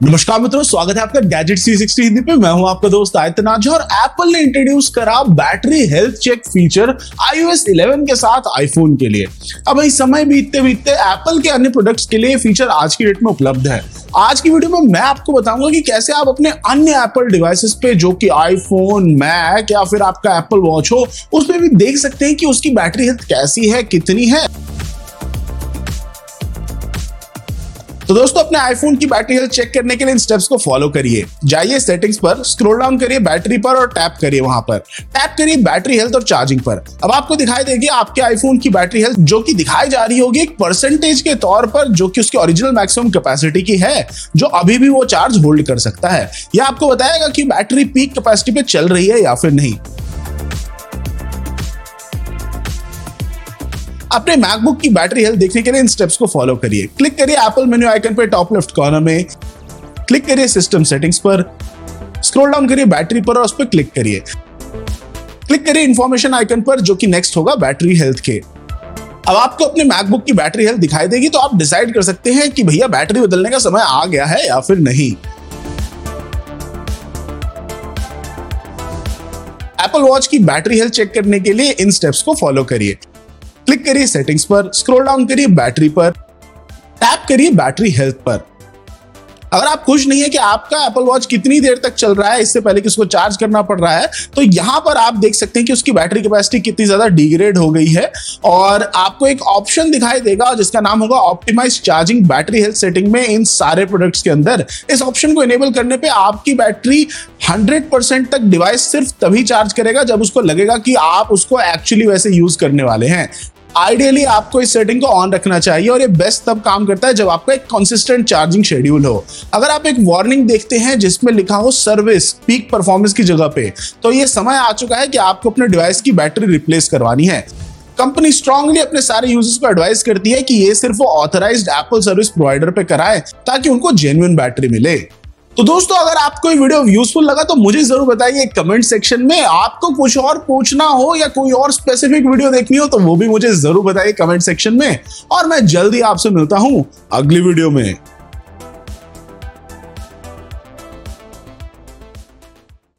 नमस्कार मित्रों, स्वागत है आपका गैजेट सी सिक्सटी हिंदी पे। मैं हूँ आपका दोस्त आयतनाज और एप्पल ने इंट्रोड्यूस करा battery health check feature iOS 11 के साथ आईफोन के लिए। अब भाई समय बीतते बीतते एप्पल के अन्य प्रोडक्ट्स के लिए फीचर आज की डेट में उपलब्ध है। आज की वीडियो में मैं आपको बताऊँगा कि कैसे आप अपने अन्य एप्पल डिवाइसेस पे, जो कि आईफोन मैक या फिर आपका एप्पल वॉच हो, उसमें भी देख सकते हैं कि उसकी बैटरी हेल्थ कैसी है, कितनी है। तो दोस्तों, अपने आईफोन की बैटरी हेल्थ चेक करने के लिए इन स्टेप्स को फॉलो करिए। जाइए सेटिंग्स पर स्क्रॉल डाउन करिए बैटरी पर और टैप करिए वहाँ पर। टैप करिए बैटरी हेल्थ और चार्जिंग पर। अब आपको दिखाई देगी आपके आईफोन की बैटरी हेल्थ जो कि दिखाई जा रही होगी एक परसेंटेज के तौर पर जो कि उसकी ओरिजिनल मैक्सिमम कैपेसिटी की है, जो अभी भी वो चार्ज होल्ड कर सकता है। यह आपको बताएगा कि बैटरी पीक कैपेसिटी पे चल रही है या फिर नहीं। अपने मैकबुक की बैटरी हेल्थ देखने के लिए इन स्टेप्स को फॉलो करिए। क्लिक करिए एप्पल मेन्यू आइकन पर टॉप लेफ़्ट कॉर्नर में। क्लिक करिए सिस्टम सेटिंग्स पर। स्क्रॉल डाउन करिए बैटरी पर और उस पर क्लिक करिए। क्लिक करिए इंफॉर्मेशन आइकन पर जो कि नेक्स्ट होगा बैटरी हेल्थ के। अब आपको अपने मैकबुक की बैटरी हेल्थ दिखाई देगी तो आप डिसाइड कर सकते हैं कि भैया बैटरी बदलने का समय आ गया है या फिर नहीं। एप्पल वॉच की बैटरी हेल्थ चेक करने के लिए इन स्टेप्स को फॉलो करिए। क्लिक करिए सेटिंग्स पर, स्क्रॉल डाउन करिए बैटरी पर, टैप करिए बैटरी हेल्थ पर। अगर आप खुश नहीं है कि आपका एप्पल वॉच कितनी देर तक चल रहा है, इससे पहले कि उसको चार्ज करना पड़ रहा है तो यहाँ पर आप देख सकते हैं कि उसकी बैटरी कैपेसिटी कितनी ज़्यादा डिग्रेड हो गई है और आपको एक ऑप्शन दिखाई देगा जिसका नाम होगा optimise charging battery health setting में इन सारे प्रोडक्ट्स के अंदर। इस ऑप्शन को इनेबल करने पे आपकी बैटरी 100% तक डिवाइस सिर्फ़ तभी चार्ज करेगा जब उसको लगेगा कि आप उसको एक्चुअली वैसे यूज़ करने वाले हैं। आइडियली आपको इस सेटिंग को ऑन रखना चाहिए और ये बेस्ट तब काम करता है जब आपका एक कंसिस्टेंट चार्जिंग शेड्यूल हो। अगर आप एक वार्निंग देखते हैं जिसमें लिखा हो सर्विस पीक परफॉर्मेंस की जगह पे तो ये समय आ चुका है कि आपको अपने डिवाइस की बैटरी रिप्लेस करवानी है। कंपनी स्ट्रांगली अपने सारे यूज़र्स को एडवाइस करती है कि ये सिर्फ़ वो ऑथराइज्ड एप्पल सर्विस प्रोवाइडर पे कराए ताकि उनको जेन्युइन बैटरी मिले। तो दोस्तों, अगर आपको ये वीडियो यूजफुल लगा तो मुझे ज़रूर बताइए कमेंट सेक्शन में। आपको कुछ और पूछना हो या कोई और स्पेसिफिक वीडियो देखनी हो तो वो भी मुझे ज़रूर बताइए कमेंट सेक्शन में। और मैं जल्दी आपसे मिलता हूँ अगली वीडियो में।